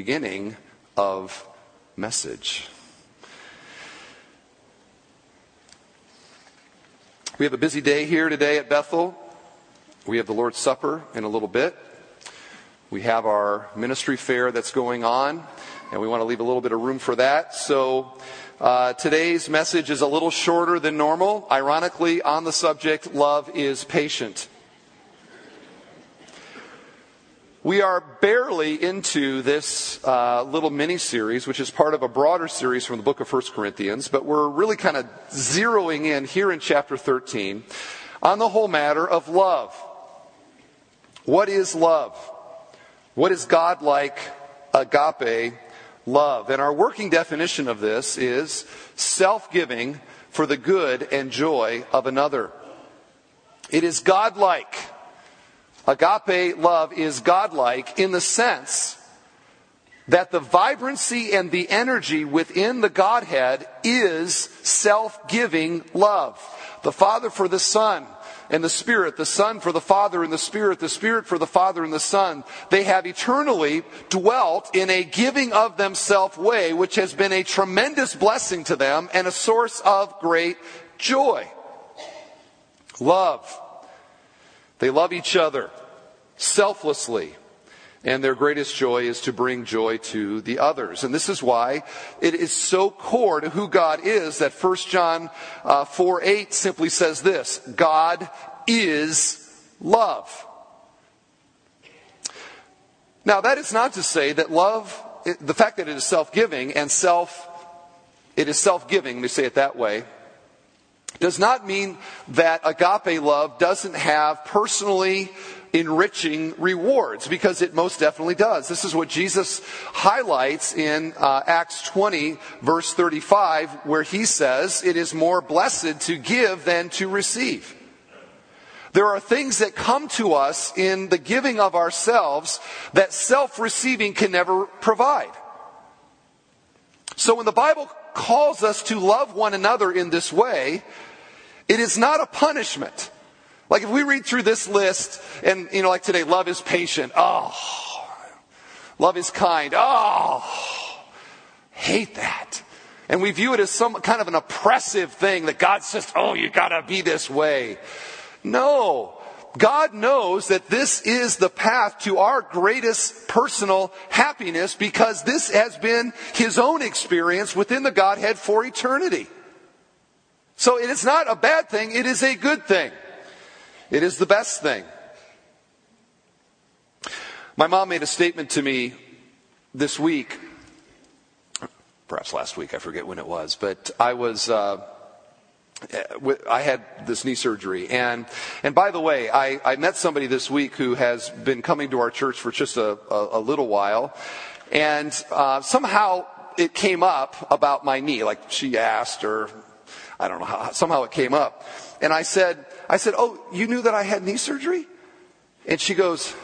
beginning of message. We have a busy day here today at Bethel. We have the Lord's Supper in a little bit. We have our ministry fair that's going on, and we want to leave a little bit of room for that. So uh, today's message is a little shorter than normal. Ironically, on the subject, love is patient. We are barely into this uh, little mini series, which is part of a broader series from the book of 1 Corinthians, but we're really kind of zeroing in here in chapter 13 on the whole matter of love. What is love? What is God like agape love? And our working definition of this is self giving for the good and joy of another. It is God like Agape love is godlike in the sense that the vibrancy and the energy within the Godhead is self giving love. The Father for the Son and the Spirit, the Son for the Father and the Spirit, the Spirit for the Father and the Son. They have eternally dwelt in a giving of themselves way, which has been a tremendous blessing to them and a source of great joy. Love. They love each other selflessly. And their greatest joy is to bring joy to the others. And this is why it is so core to who God is that 1 John uh, 4 8 simply says this God is love. Now, that is not to say that love, the fact that it is self giving and self, it is self giving, let me say it that way, does not mean that agape love doesn't have personally enriching rewards because it most definitely does. This is what Jesus highlights in uh, Acts 20 verse 35 where he says it is more blessed to give than to receive. There are things that come to us in the giving of ourselves that self-receiving can never provide. So when the Bible calls us to love one another in this way, it is not a punishment. Like if we read through this list and, you know, like today, love is patient. Oh, love is kind. Oh, hate that. And we view it as some kind of an oppressive thing that God says, oh, you gotta be this way. No. God knows that this is the path to our greatest personal happiness because this has been His own experience within the Godhead for eternity. So it is not a bad thing, it is a good thing. It is the best thing. My mom made a statement to me this week, perhaps last week, I forget when it was, but I was, uh, I had this knee surgery, and and by the way, I, I met somebody this week who has been coming to our church for just a, a, a little while, and uh, somehow it came up about my knee, like she asked, or I don't know how. Somehow it came up, and I said, I said, Oh, you knew that I had knee surgery? And she goes,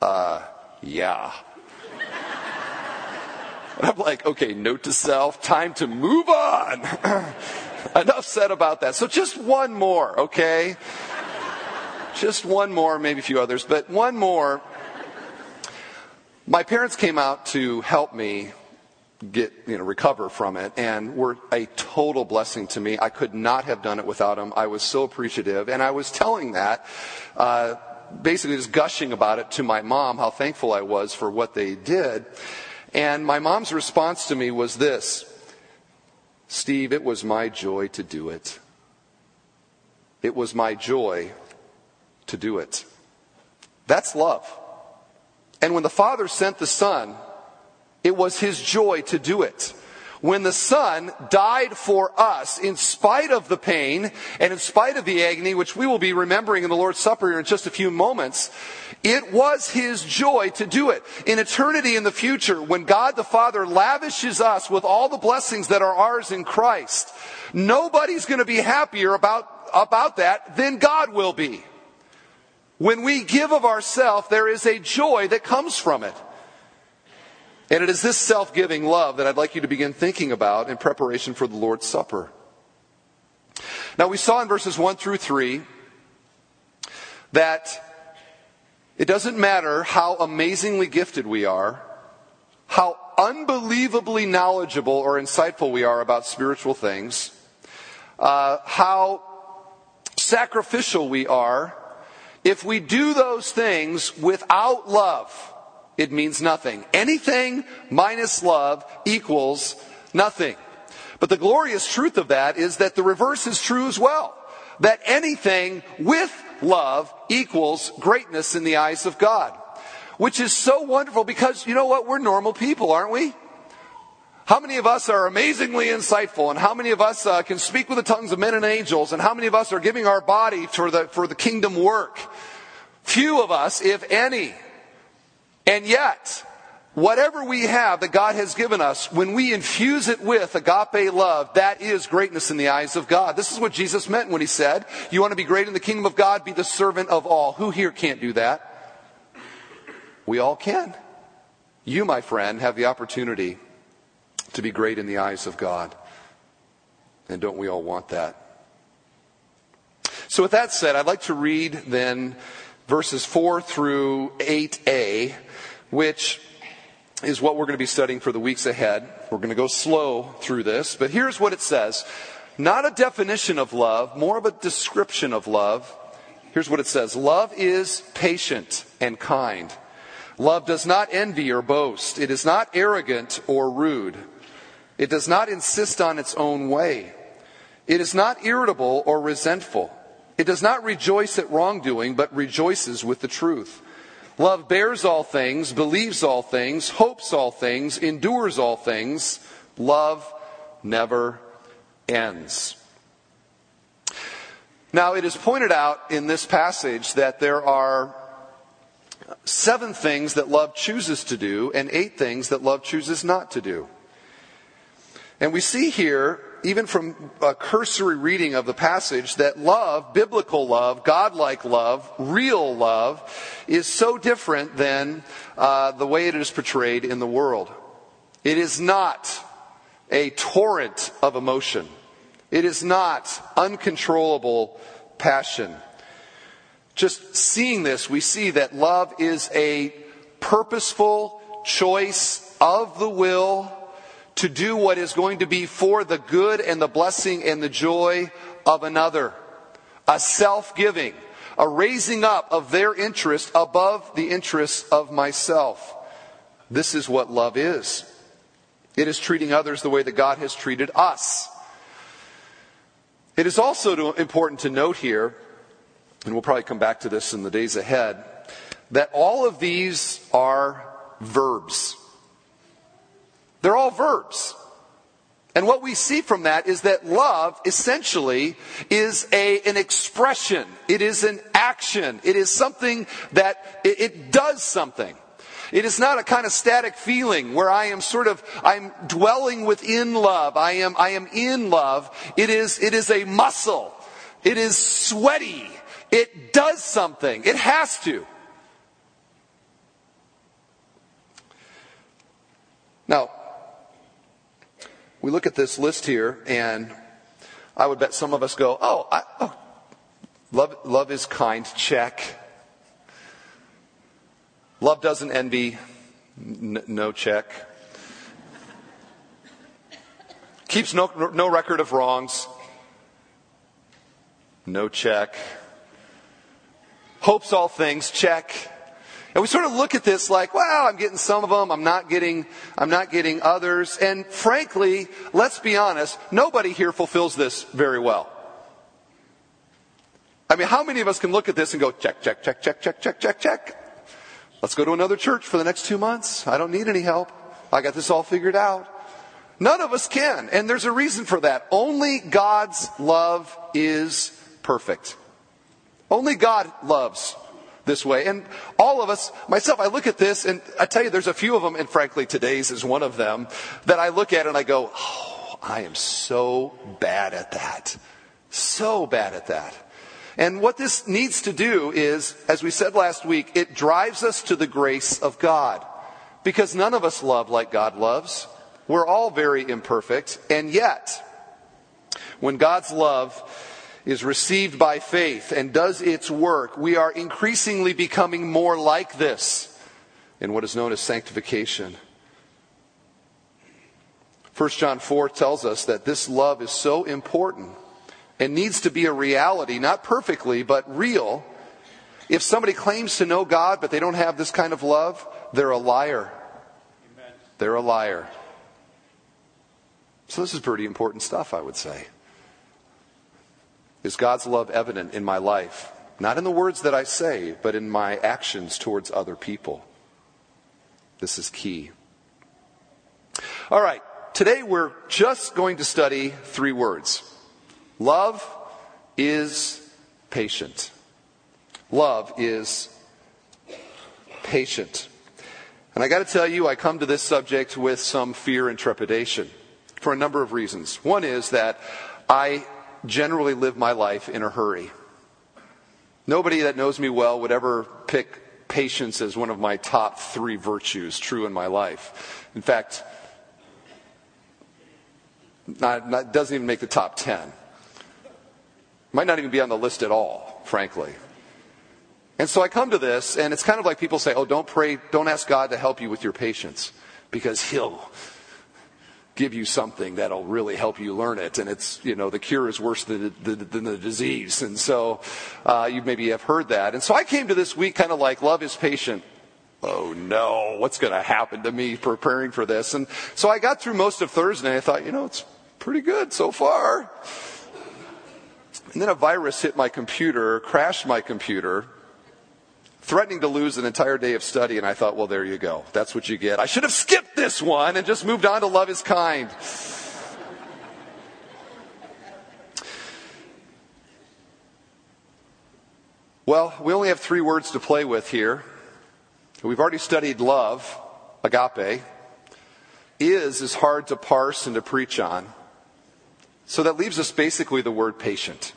Uh, yeah. And I'm like, okay, note to self, time to move on. Enough said about that. So just one more, okay? just one more, maybe a few others, but one more. My parents came out to help me get, you know, recover from it and were a total blessing to me. I could not have done it without them. I was so appreciative. And I was telling that, uh, basically just gushing about it to my mom, how thankful I was for what they did. And my mom's response to me was this Steve, it was my joy to do it. It was my joy to do it. That's love. And when the Father sent the Son, it was his joy to do it. When the Son died for us, in spite of the pain and in spite of the agony, which we will be remembering in the Lord's Supper in just a few moments, it was his joy to do it. In eternity in the future, when God the Father lavishes us with all the blessings that are ours in Christ, nobody's going to be happier about, about that than God will be. When we give of ourselves, there is a joy that comes from it. And it is this self giving love that I'd like you to begin thinking about in preparation for the Lord's Supper. Now, we saw in verses 1 through 3 that it doesn't matter how amazingly gifted we are, how unbelievably knowledgeable or insightful we are about spiritual things, uh, how sacrificial we are, if we do those things without love, it means nothing. Anything minus love equals nothing. But the glorious truth of that is that the reverse is true as well. That anything with love equals greatness in the eyes of God. Which is so wonderful because you know what? We're normal people, aren't we? How many of us are amazingly insightful? And how many of us uh, can speak with the tongues of men and angels? And how many of us are giving our body for the, for the kingdom work? Few of us, if any. And yet, whatever we have that God has given us, when we infuse it with agape love, that is greatness in the eyes of God. This is what Jesus meant when he said, You want to be great in the kingdom of God? Be the servant of all. Who here can't do that? We all can. You, my friend, have the opportunity to be great in the eyes of God. And don't we all want that? So, with that said, I'd like to read then verses 4 through 8a, which is what we're going to be studying for the weeks ahead. We're going to go slow through this, but here's what it says. Not a definition of love, more of a description of love. Here's what it says. Love is patient and kind. Love does not envy or boast. It is not arrogant or rude. It does not insist on its own way. It is not irritable or resentful. It does not rejoice at wrongdoing, but rejoices with the truth. Love bears all things, believes all things, hopes all things, endures all things. Love never ends. Now, it is pointed out in this passage that there are seven things that love chooses to do and eight things that love chooses not to do. And we see here, even from a cursory reading of the passage, that love, biblical love, godlike love, real love, is so different than uh, the way it is portrayed in the world. It is not a torrent of emotion. It is not uncontrollable passion. Just seeing this, we see that love is a purposeful choice of the will to do what is going to be for the good and the blessing and the joy of another. A self giving, a raising up of their interest above the interests of myself. This is what love is. It is treating others the way that God has treated us. It is also important to note here, and we'll probably come back to this in the days ahead, that all of these are verbs. They're all verbs. And what we see from that is that love essentially is a, an expression. It is an action. It is something that, it, it does something. It is not a kind of static feeling where I am sort of, I'm dwelling within love. I am, I am in love. It is, it is a muscle. It is sweaty. It does something. It has to. Now, we look at this list here, and I would bet some of us go, oh, I, oh love, love is kind, check. Love doesn't envy, N- no check. Keeps no, no record of wrongs, no check. Hopes all things, check. And we sort of look at this like, well, I'm getting some of them, I'm not getting, I'm not getting others. And frankly, let's be honest, nobody here fulfills this very well. I mean, how many of us can look at this and go, check, check, check, check, check, check, check, check. Let's go to another church for the next two months. I don't need any help. I got this all figured out. None of us can. And there's a reason for that. Only God's love is perfect. Only God loves this way. And all of us, myself, I look at this and I tell you, there's a few of them, and frankly, today's is one of them, that I look at and I go, oh, I am so bad at that. So bad at that. And what this needs to do is, as we said last week, it drives us to the grace of God. Because none of us love like God loves. We're all very imperfect. And yet, when God's love is received by faith and does its work, we are increasingly becoming more like this in what is known as sanctification. 1 John 4 tells us that this love is so important and needs to be a reality, not perfectly, but real. If somebody claims to know God, but they don't have this kind of love, they're a liar. Amen. They're a liar. So, this is pretty important stuff, I would say. Is God's love evident in my life? Not in the words that I say, but in my actions towards other people. This is key. All right, today we're just going to study three words. Love is patient. Love is patient. And I got to tell you, I come to this subject with some fear and trepidation for a number of reasons. One is that I generally live my life in a hurry. Nobody that knows me well would ever pick patience as one of my top three virtues true in my life. In fact, not, doesn't even make the top 10. Might not even be on the list at all, frankly. And so I come to this, and it's kind of like people say, oh, don't pray, don't ask God to help you with your patience, because He'll give you something that'll really help you learn it. And it's, you know, the cure is worse than the, than the disease. And so uh, you maybe have heard that. And so I came to this week kind of like, love is patient. Oh no, what's going to happen to me preparing for this? And so I got through most of Thursday and I thought, you know, it's pretty good so far. And then a virus hit my computer, crashed my computer, threatening to lose an entire day of study, and I thought, well, there you go. That's what you get. I should have skipped this one and just moved on to Love is Kind. Well, we only have three words to play with here. We've already studied love, agape. Is is hard to parse and to preach on. So that leaves us basically the word patient.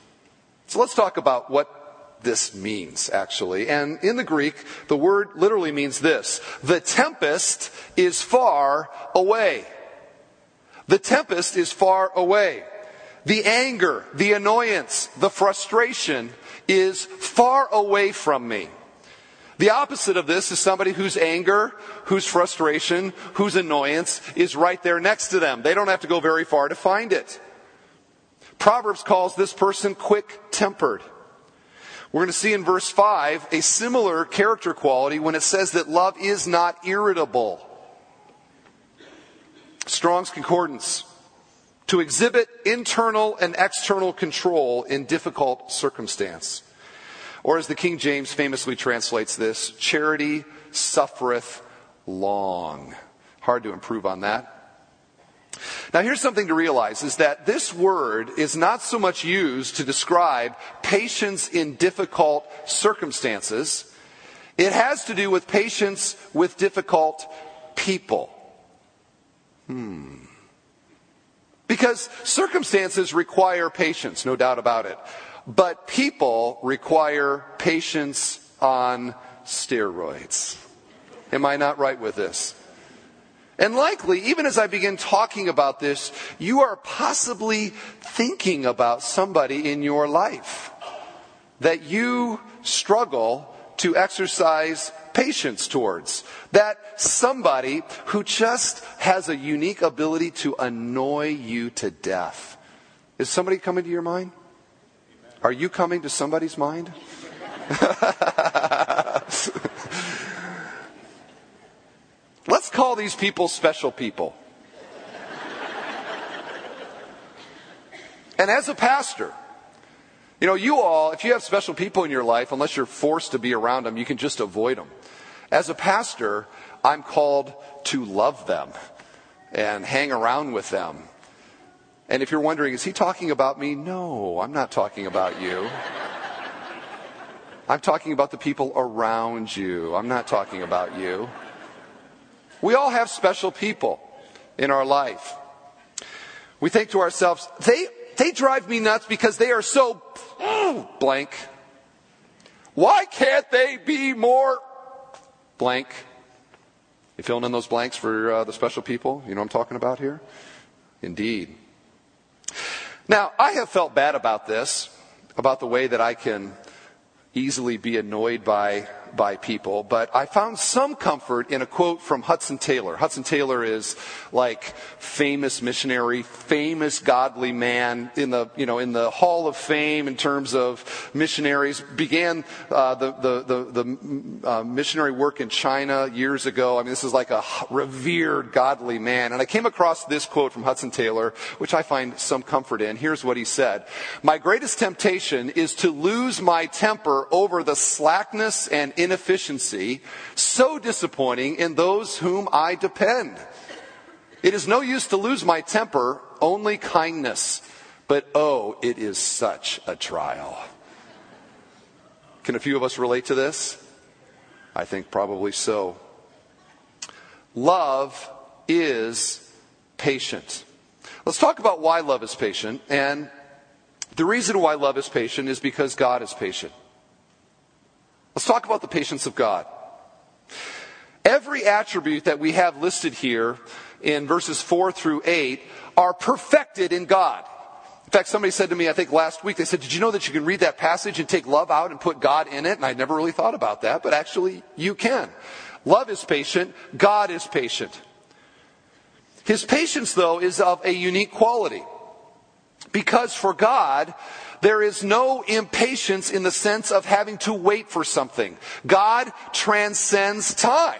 So let's talk about what this means, actually. And in the Greek, the word literally means this. The tempest is far away. The tempest is far away. The anger, the annoyance, the frustration is far away from me. The opposite of this is somebody whose anger, whose frustration, whose annoyance is right there next to them. They don't have to go very far to find it. Proverbs calls this person quick tempered. We're going to see in verse 5 a similar character quality when it says that love is not irritable. Strong's Concordance. To exhibit internal and external control in difficult circumstance. Or as the King James famously translates this, charity suffereth long. Hard to improve on that. Now here's something to realize is that this word is not so much used to describe patience in difficult circumstances. It has to do with patience with difficult people. Hmm. Because circumstances require patience, no doubt about it. But people require patience on steroids. Am I not right with this? And likely, even as I begin talking about this, you are possibly thinking about somebody in your life that you struggle to exercise patience towards. That somebody who just has a unique ability to annoy you to death. Is somebody coming to your mind? Are you coming to somebody's mind? Call these people special people. and as a pastor, you know, you all, if you have special people in your life, unless you're forced to be around them, you can just avoid them. As a pastor, I'm called to love them and hang around with them. And if you're wondering, is he talking about me? No, I'm not talking about you. I'm talking about the people around you. I'm not talking about you. We all have special people in our life. We think to ourselves, they, they drive me nuts because they are so blank. Why can't they be more blank? You filling in those blanks for uh, the special people? You know what I'm talking about here? Indeed. Now, I have felt bad about this, about the way that I can easily be annoyed by by people, but I found some comfort in a quote from Hudson Taylor. Hudson Taylor is like famous missionary, famous godly man in the, you know, in the hall of fame in terms of missionaries. Began uh, the, the, the, the uh, missionary work in China years ago. I mean, this is like a revered godly man. And I came across this quote from Hudson Taylor, which I find some comfort in. Here's what he said. My greatest temptation is to lose my temper over the slackness and inefficiency so disappointing in those whom I depend. It is no use to lose my temper, only kindness. But oh, it is such a trial. Can a few of us relate to this? I think probably so. Love is patient. Let's talk about why love is patient. And the reason why love is patient is because God is patient. Let's talk about the patience of God. Every attribute that we have listed here in verses 4 through 8 are perfected in God. In fact, somebody said to me, I think last week, they said, Did you know that you can read that passage and take love out and put God in it? And I never really thought about that, but actually, you can. Love is patient, God is patient. His patience, though, is of a unique quality. Because for God, there is no impatience in the sense of having to wait for something. God transcends time.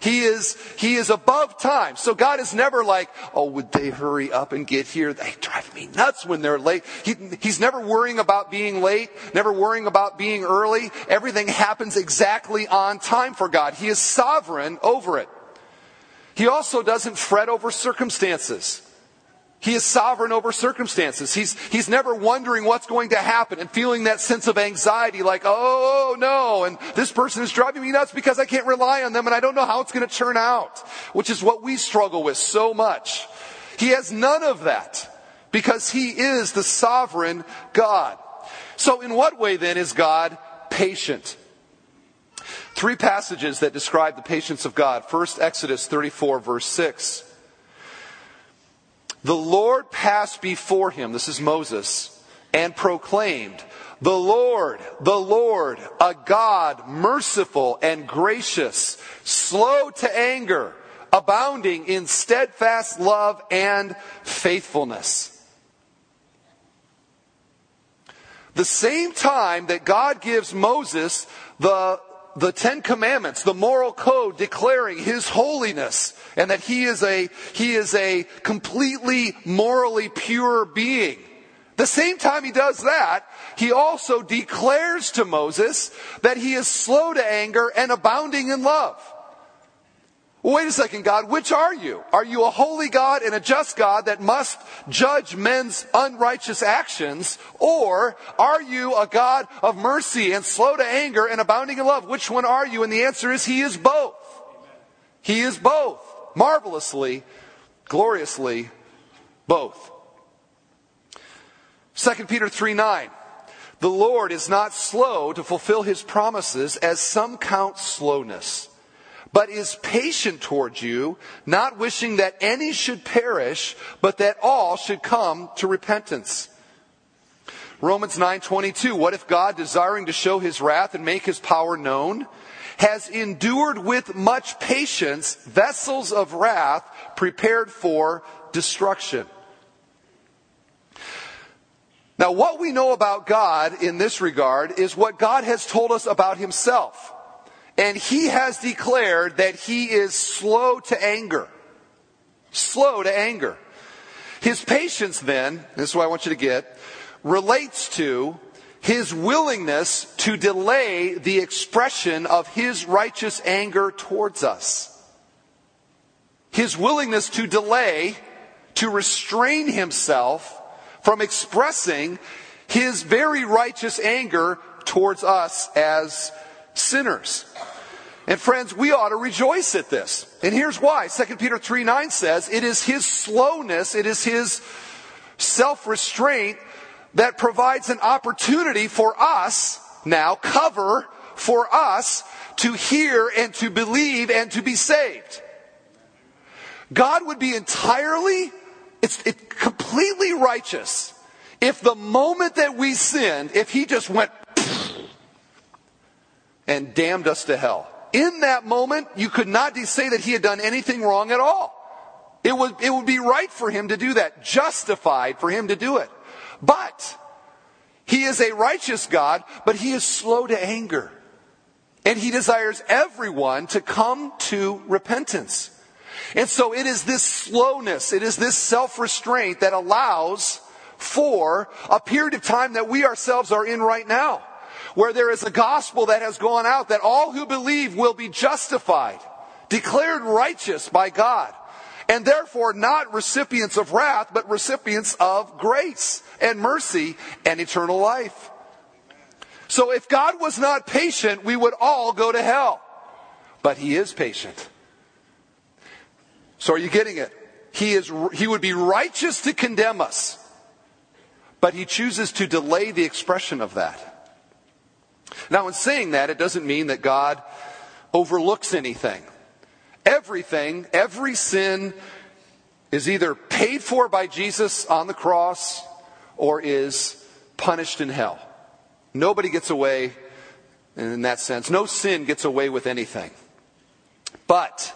He is, he is above time. So God is never like, oh, would they hurry up and get here? They drive me nuts when they're late. He, he's never worrying about being late, never worrying about being early. Everything happens exactly on time for God. He is sovereign over it. He also doesn't fret over circumstances. He is sovereign over circumstances. He's, he's never wondering what's going to happen and feeling that sense of anxiety like, oh no, and this person is driving me nuts because I can't rely on them and I don't know how it's going to turn out, which is what we struggle with so much. He has none of that because he is the sovereign God. So in what way then is God patient? Three passages that describe the patience of God. First, Exodus 34 verse 6. The Lord passed before him, this is Moses, and proclaimed, The Lord, the Lord, a God merciful and gracious, slow to anger, abounding in steadfast love and faithfulness. The same time that God gives Moses the the Ten Commandments, the moral code declaring His holiness and that He is a, He is a completely morally pure being. The same time He does that, He also declares to Moses that He is slow to anger and abounding in love. Wait a second, God, which are you? Are you a holy God and a just God that must judge men's unrighteous actions? Or are you a God of mercy and slow to anger and abounding in love? Which one are you? And the answer is He is both. He is both. Marvelously, gloriously, both. 2 Peter 3 9. The Lord is not slow to fulfill His promises as some count slowness but is patient towards you, not wishing that any should perish, but that all should come to repentance. Romans 9:22 What if God desiring to show his wrath and make his power known has endured with much patience vessels of wrath prepared for destruction. Now what we know about God in this regard is what God has told us about himself. And he has declared that he is slow to anger. Slow to anger. His patience then, this is what I want you to get, relates to his willingness to delay the expression of his righteous anger towards us. His willingness to delay, to restrain himself from expressing his very righteous anger towards us as sinners. And friends, we ought to rejoice at this. And here's why. 2 Peter 3 9 says, it is his slowness, it is his self restraint that provides an opportunity for us now, cover for us to hear and to believe and to be saved. God would be entirely, it's, it's completely righteous if the moment that we sinned, if he just went and damned us to hell. In that moment, you could not say that he had done anything wrong at all. It would, it would be right for him to do that, justified for him to do it. But, he is a righteous God, but he is slow to anger. And he desires everyone to come to repentance. And so it is this slowness, it is this self-restraint that allows for a period of time that we ourselves are in right now, where there is a gospel that has gone out that all who believe will be justified, declared righteous by God, and therefore not recipients of wrath, but recipients of grace and mercy and eternal life. So if God was not patient, we would all go to hell. But he is patient. So are you getting it? He is, he would be righteous to condemn us, but he chooses to delay the expression of that. Now, in saying that, it doesn't mean that God overlooks anything. Everything, every sin is either paid for by Jesus on the cross or is punished in hell. Nobody gets away in that sense. No sin gets away with anything. But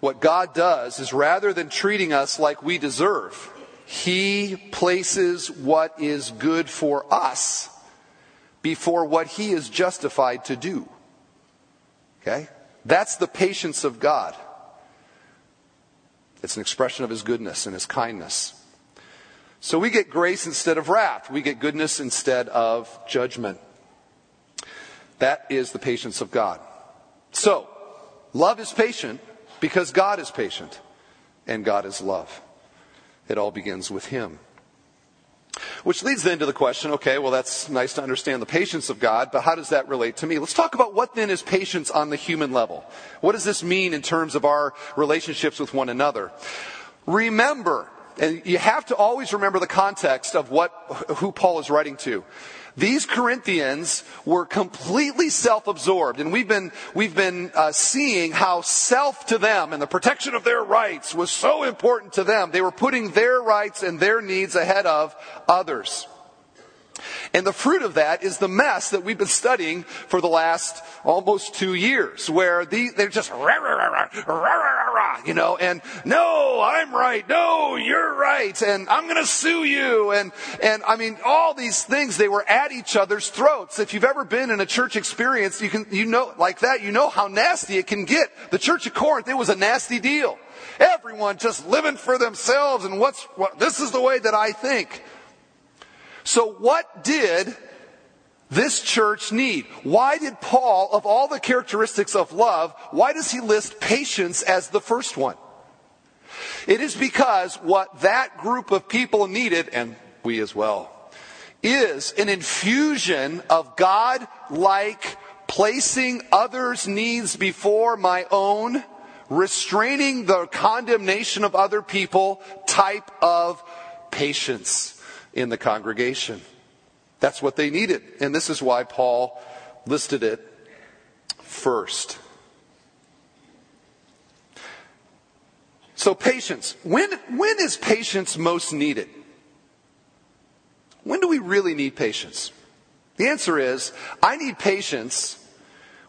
what God does is rather than treating us like we deserve, He places what is good for us before what He is justified to do. Okay? That's the patience of God. It's an expression of His goodness and His kindness. So we get grace instead of wrath. We get goodness instead of judgment. That is the patience of God. So, love is patient because God is patient and God is love. It all begins with Him. Which leads then to the question okay, well, that's nice to understand the patience of God, but how does that relate to me? Let's talk about what then is patience on the human level. What does this mean in terms of our relationships with one another? Remember, and you have to always remember the context of what, who Paul is writing to. These Corinthians were completely self-absorbed, and we've been we've been uh, seeing how self to them and the protection of their rights was so important to them. They were putting their rights and their needs ahead of others. And the fruit of that is the mess that we've been studying for the last almost two years, where the, they're just rah, rah, rah, you know, and no, I'm right, no, you're right, and I'm going to sue you, and and I mean all these things. They were at each other's throats. If you've ever been in a church experience, you can you know like that, you know how nasty it can get. The Church of Corinth, it was a nasty deal. Everyone just living for themselves, and what's what? This is the way that I think. So what did this church need? Why did Paul, of all the characteristics of love, why does he list patience as the first one? It is because what that group of people needed, and we as well, is an infusion of God like placing others' needs before my own, restraining the condemnation of other people type of patience in the congregation. That's what they needed. And this is why Paul listed it first. So patience. When, when is patience most needed? When do we really need patience? The answer is, I need patience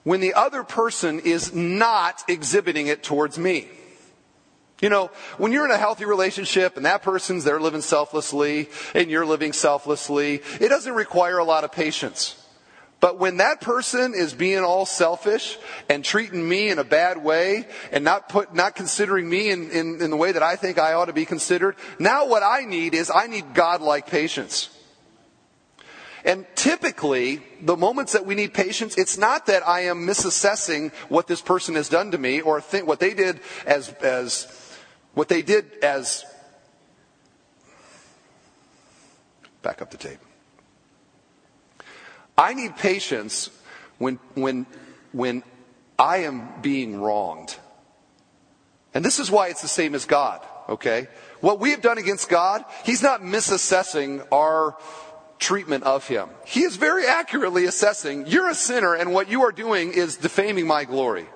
when the other person is not exhibiting it towards me. You know, when you're in a healthy relationship and that person's there living selflessly and you're living selflessly, it doesn't require a lot of patience. But when that person is being all selfish and treating me in a bad way and not put, not considering me in, in, in the way that I think I ought to be considered, now what I need is I need God-like patience. And typically, the moments that we need patience, it's not that I am misassessing what this person has done to me or think what they did as, as what they did as. Back up the tape. I need patience when, when, when I am being wronged. And this is why it's the same as God, okay? What we have done against God, He's not misassessing our treatment of Him. He is very accurately assessing, you're a sinner and what you are doing is defaming my glory.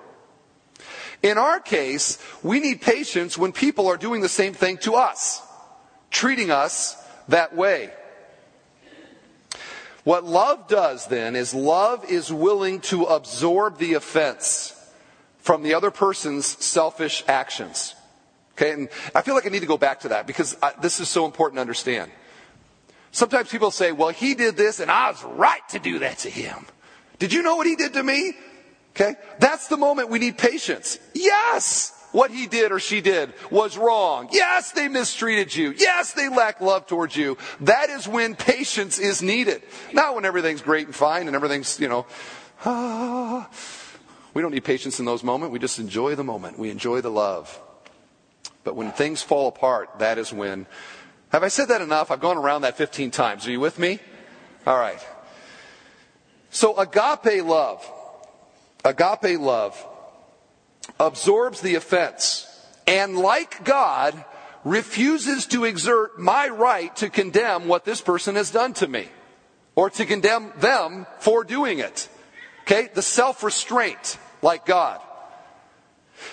In our case, we need patience when people are doing the same thing to us, treating us that way. What love does then is love is willing to absorb the offense from the other person's selfish actions. Okay, and I feel like I need to go back to that because I, this is so important to understand. Sometimes people say, well, he did this and I was right to do that to him. Did you know what he did to me? Okay, that's the moment we need patience. Yes! what he did or she did was wrong. Yes, they mistreated you. Yes, they lack love towards you. That is when patience is needed. Not when everything's great and fine and everything's, you know, ah. We don't need patience in those moments. We just enjoy the moment. We enjoy the love. But when things fall apart, that is when. Have I said that enough? I've gone around that 15 times. Are you with me? All right. So agape love. Agape love absorbs the offense and like God refuses to exert my right to condemn what this person has done to me or to condemn them for doing it. Okay? The self-restraint like God.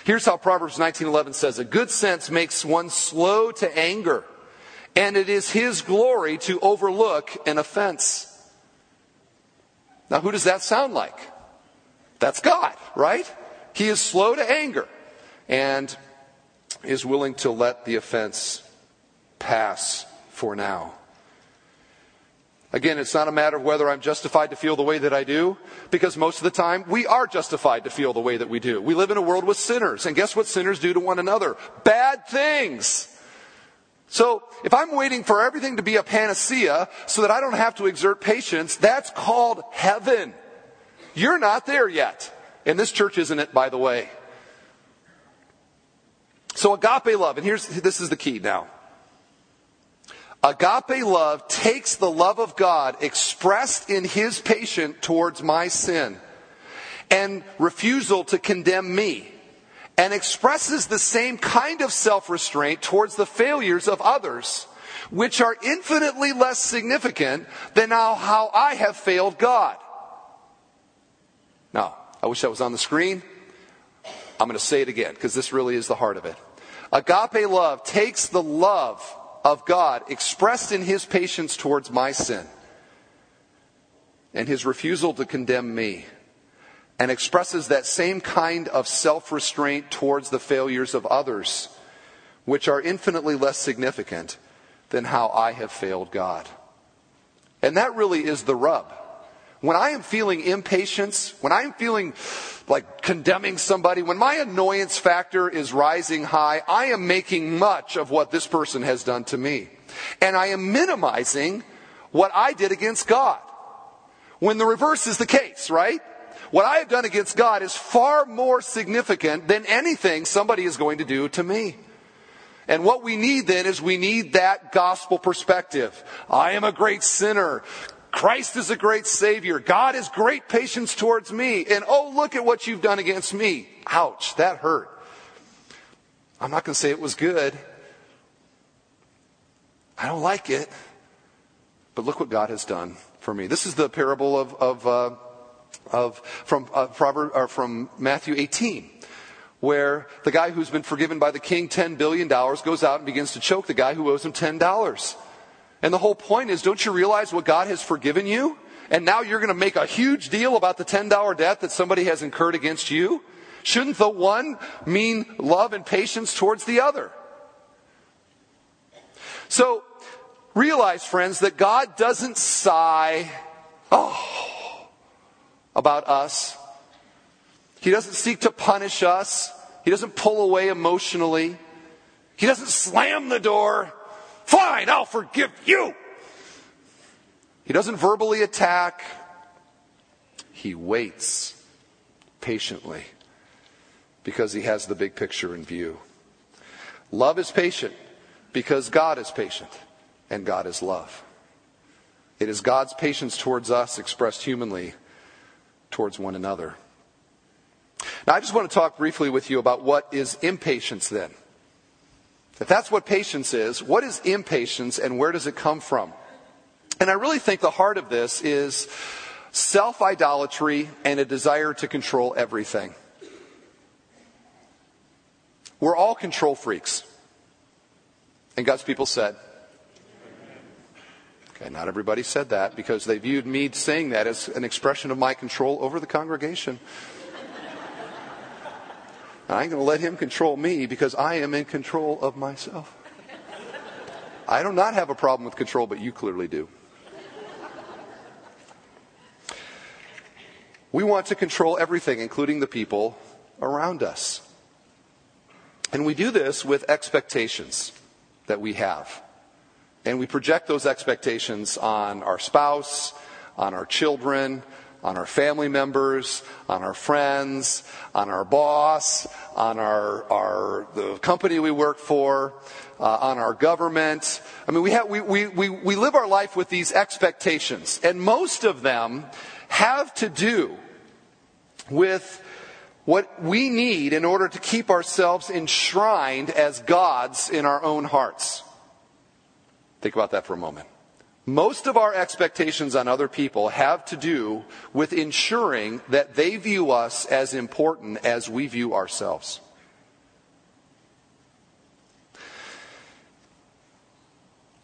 Here's how Proverbs 19:11 says, "A good sense makes one slow to anger, and it is his glory to overlook an offense." Now, who does that sound like? That's God, right? He is slow to anger and is willing to let the offense pass for now. Again, it's not a matter of whether I'm justified to feel the way that I do, because most of the time we are justified to feel the way that we do. We live in a world with sinners, and guess what sinners do to one another? Bad things. So, if I'm waiting for everything to be a panacea so that I don't have to exert patience, that's called heaven. You're not there yet. And this church isn't it, by the way. So agape love, and here's, this is the key now. Agape love takes the love of God expressed in his patient towards my sin and refusal to condemn me and expresses the same kind of self-restraint towards the failures of others, which are infinitely less significant than how, how I have failed God. I wish that was on the screen. I'm going to say it again because this really is the heart of it. Agape love takes the love of God expressed in his patience towards my sin and his refusal to condemn me and expresses that same kind of self restraint towards the failures of others, which are infinitely less significant than how I have failed God. And that really is the rub. When I am feeling impatience, when I'm feeling like condemning somebody, when my annoyance factor is rising high, I am making much of what this person has done to me. And I am minimizing what I did against God. When the reverse is the case, right? What I have done against God is far more significant than anything somebody is going to do to me. And what we need then is we need that gospel perspective. I am a great sinner. Christ is a great Savior. God has great patience towards me. And oh, look at what you've done against me. Ouch, that hurt. I'm not going to say it was good. I don't like it. But look what God has done for me. This is the parable of, of, uh, of from, uh, from Matthew 18 where the guy who's been forgiven by the king $10 billion goes out and begins to choke the guy who owes him $10. And the whole point is, don't you realize what God has forgiven you? And now you're going to make a huge deal about the $10 debt that somebody has incurred against you? Shouldn't the one mean love and patience towards the other? So, realize, friends, that God doesn't sigh, oh, about us. He doesn't seek to punish us. He doesn't pull away emotionally. He doesn't slam the door Fine, I'll forgive you. He doesn't verbally attack. He waits patiently because he has the big picture in view. Love is patient because God is patient and God is love. It is God's patience towards us expressed humanly towards one another. Now, I just want to talk briefly with you about what is impatience then. If that's what patience is, what is impatience and where does it come from? And I really think the heart of this is self idolatry and a desire to control everything. We're all control freaks. And God's people said, Okay, not everybody said that because they viewed me saying that as an expression of my control over the congregation. I ain't going to let him control me because I am in control of myself. I do not have a problem with control, but you clearly do. We want to control everything, including the people around us. And we do this with expectations that we have. And we project those expectations on our spouse, on our children, on our family members, on our friends, on our boss, on our, our the company we work for, uh, on our government. I mean, we, have, we, we, we, we live our life with these expectations, and most of them have to do with what we need in order to keep ourselves enshrined as gods in our own hearts. Think about that for a moment. Most of our expectations on other people have to do with ensuring that they view us as important as we view ourselves.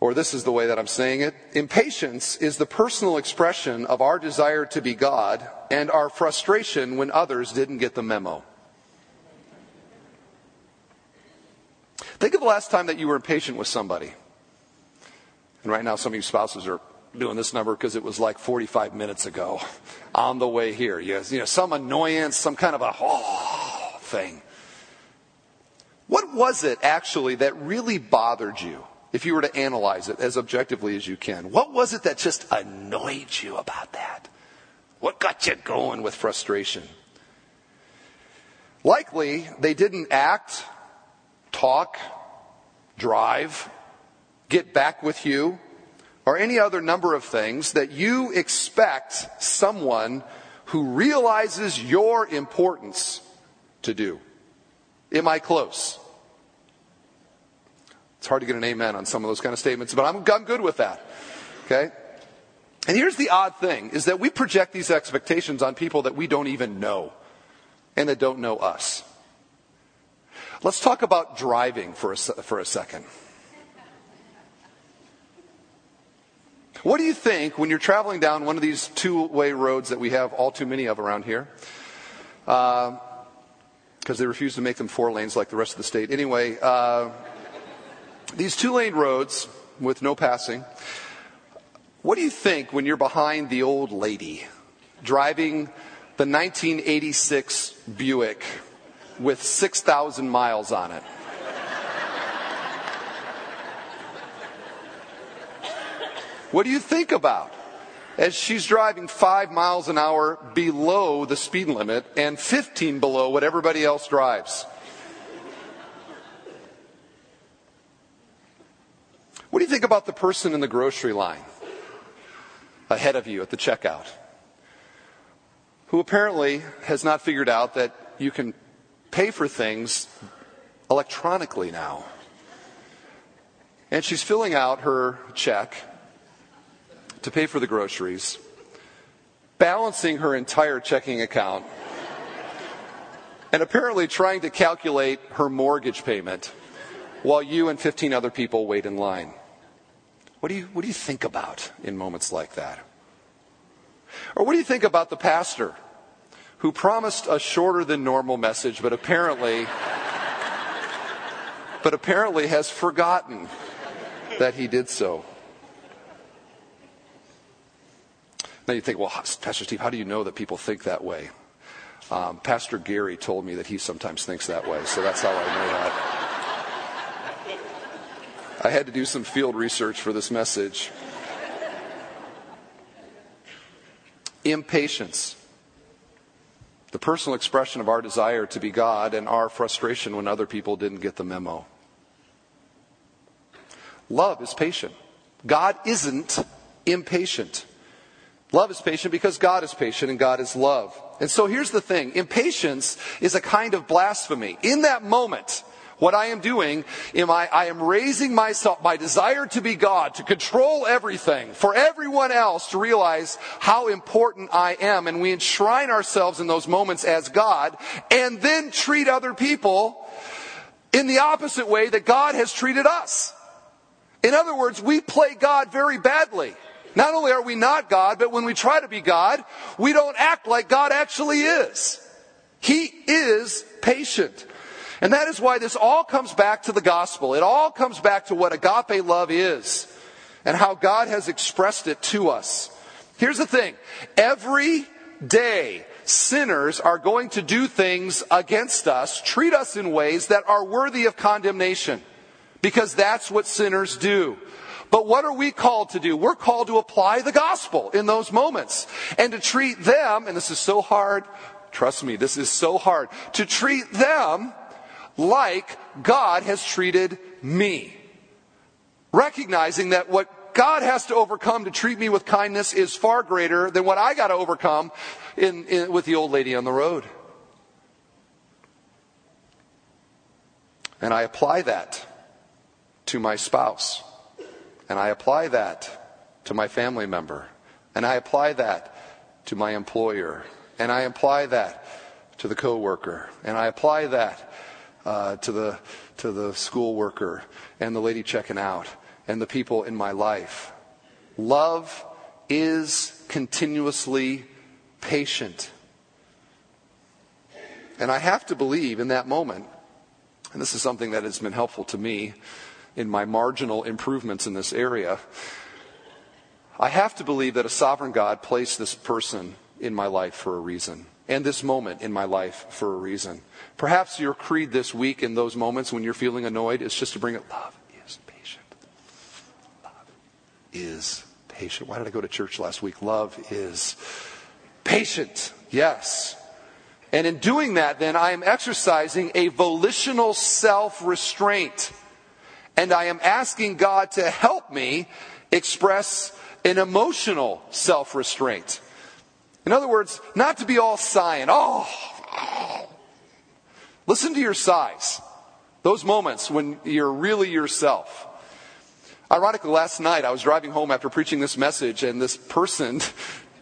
Or this is the way that I'm saying it. Impatience is the personal expression of our desire to be God and our frustration when others didn't get the memo. Think of the last time that you were impatient with somebody. And right now, some of you spouses are doing this number because it was like 45 minutes ago on the way here. You, you know, some annoyance, some kind of a oh thing. What was it actually that really bothered you? If you were to analyze it as objectively as you can, what was it that just annoyed you about that? What got you going with frustration? Likely, they didn't act, talk, drive, get back with you, or any other number of things that you expect someone who realizes your importance to do. Am I close? It's hard to get an amen on some of those kind of statements, but I'm, I'm good with that. Okay? And here's the odd thing is that we project these expectations on people that we don't even know and that don't know us. Let's talk about driving for a, for a second. What do you think when you're traveling down one of these two way roads that we have all too many of around here? Because uh, they refuse to make them four lanes like the rest of the state. Anyway, uh, these two lane roads with no passing. What do you think when you're behind the old lady driving the 1986 Buick with 6,000 miles on it? What do you think about? As she's driving five miles an hour below the speed limit and 15 below what everybody else drives. What do you think about the person in the grocery line ahead of you at the checkout? Who apparently has not figured out that you can pay for things electronically now. And she's filling out her check to pay for the groceries, balancing her entire checking account, and apparently trying to calculate her mortgage payment while you and 15 other people wait in line. What do you, what do you think about in moments like that? Or what do you think about the pastor who promised a shorter than normal message, but apparently, but apparently has forgotten that he did so? Now you think, well, Pastor Steve, how do you know that people think that way? Um, Pastor Gary told me that he sometimes thinks that way, so that's how I know that. I had to do some field research for this message. Impatience. The personal expression of our desire to be God and our frustration when other people didn't get the memo. Love is patient. God isn't impatient. Love is patient because God is patient and God is love. And so here's the thing. Impatience is a kind of blasphemy. In that moment, what I am doing, am I, I am raising myself, my desire to be God, to control everything, for everyone else to realize how important I am. And we enshrine ourselves in those moments as God and then treat other people in the opposite way that God has treated us. In other words, we play God very badly. Not only are we not God, but when we try to be God, we don't act like God actually is. He is patient. And that is why this all comes back to the gospel. It all comes back to what agape love is and how God has expressed it to us. Here's the thing. Every day, sinners are going to do things against us, treat us in ways that are worthy of condemnation. Because that's what sinners do. But what are we called to do? We're called to apply the gospel in those moments and to treat them, and this is so hard, trust me, this is so hard, to treat them like God has treated me. Recognizing that what God has to overcome to treat me with kindness is far greater than what I got to overcome in, in, with the old lady on the road. And I apply that to my spouse. And I apply that to my family member. And I apply that to my employer. And I apply that to the coworker. And I apply that uh, to the to the school worker and the lady checking out and the people in my life. Love is continuously patient. And I have to believe in that moment, and this is something that has been helpful to me in my marginal improvements in this area, I have to believe that a sovereign God placed this person in my life for a reason, and this moment in my life for a reason. Perhaps your creed this week in those moments when you're feeling annoyed is just to bring it love is patient. Love is patient. Why did I go to church last week? Love is patient. Yes. And in doing that, then, I am exercising a volitional self restraint. And I am asking God to help me express an emotional self restraint. In other words, not to be all sighing, oh. Listen to your sighs. Those moments when you're really yourself. Ironically, last night I was driving home after preaching this message, and this person,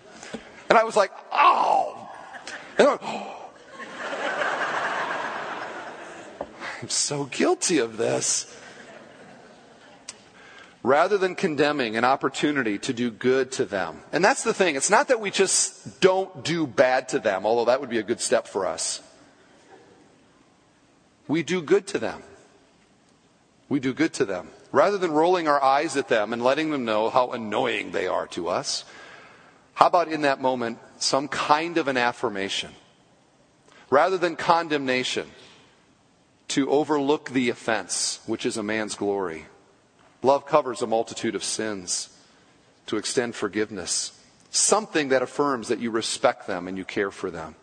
and I was like, oh. And I oh. I'm so guilty of this rather than condemning an opportunity to do good to them. And that's the thing. It's not that we just don't do bad to them, although that would be a good step for us. We do good to them. We do good to them. Rather than rolling our eyes at them and letting them know how annoying they are to us, how about in that moment some kind of an affirmation? Rather than condemnation, to overlook the offense, which is a man's glory Love covers a multitude of sins to extend forgiveness. Something that affirms that you respect them and you care for them.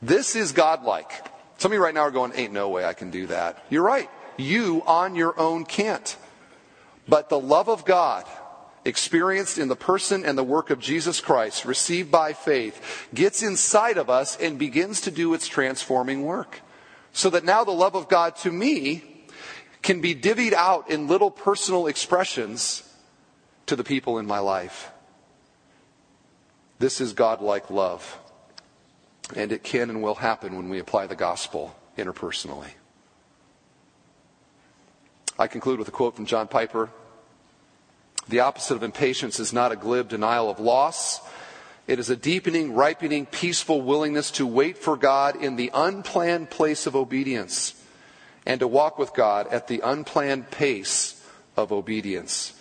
This is godlike. Some of you right now are going, ain't no way I can do that. You're right. You on your own can't. But the love of God, experienced in the person and the work of Jesus Christ, received by faith, gets inside of us and begins to do its transforming work. So that now the love of God to me can be divvied out in little personal expressions to the people in my life. This is Godlike love. And it can and will happen when we apply the gospel interpersonally. I conclude with a quote from John Piper. The opposite of impatience is not a glib denial of loss. It is a deepening, ripening, peaceful willingness to wait for God in the unplanned place of obedience and to walk with God at the unplanned pace of obedience,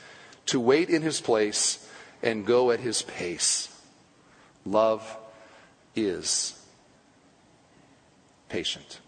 to wait in his place and go at his pace. Love is patient.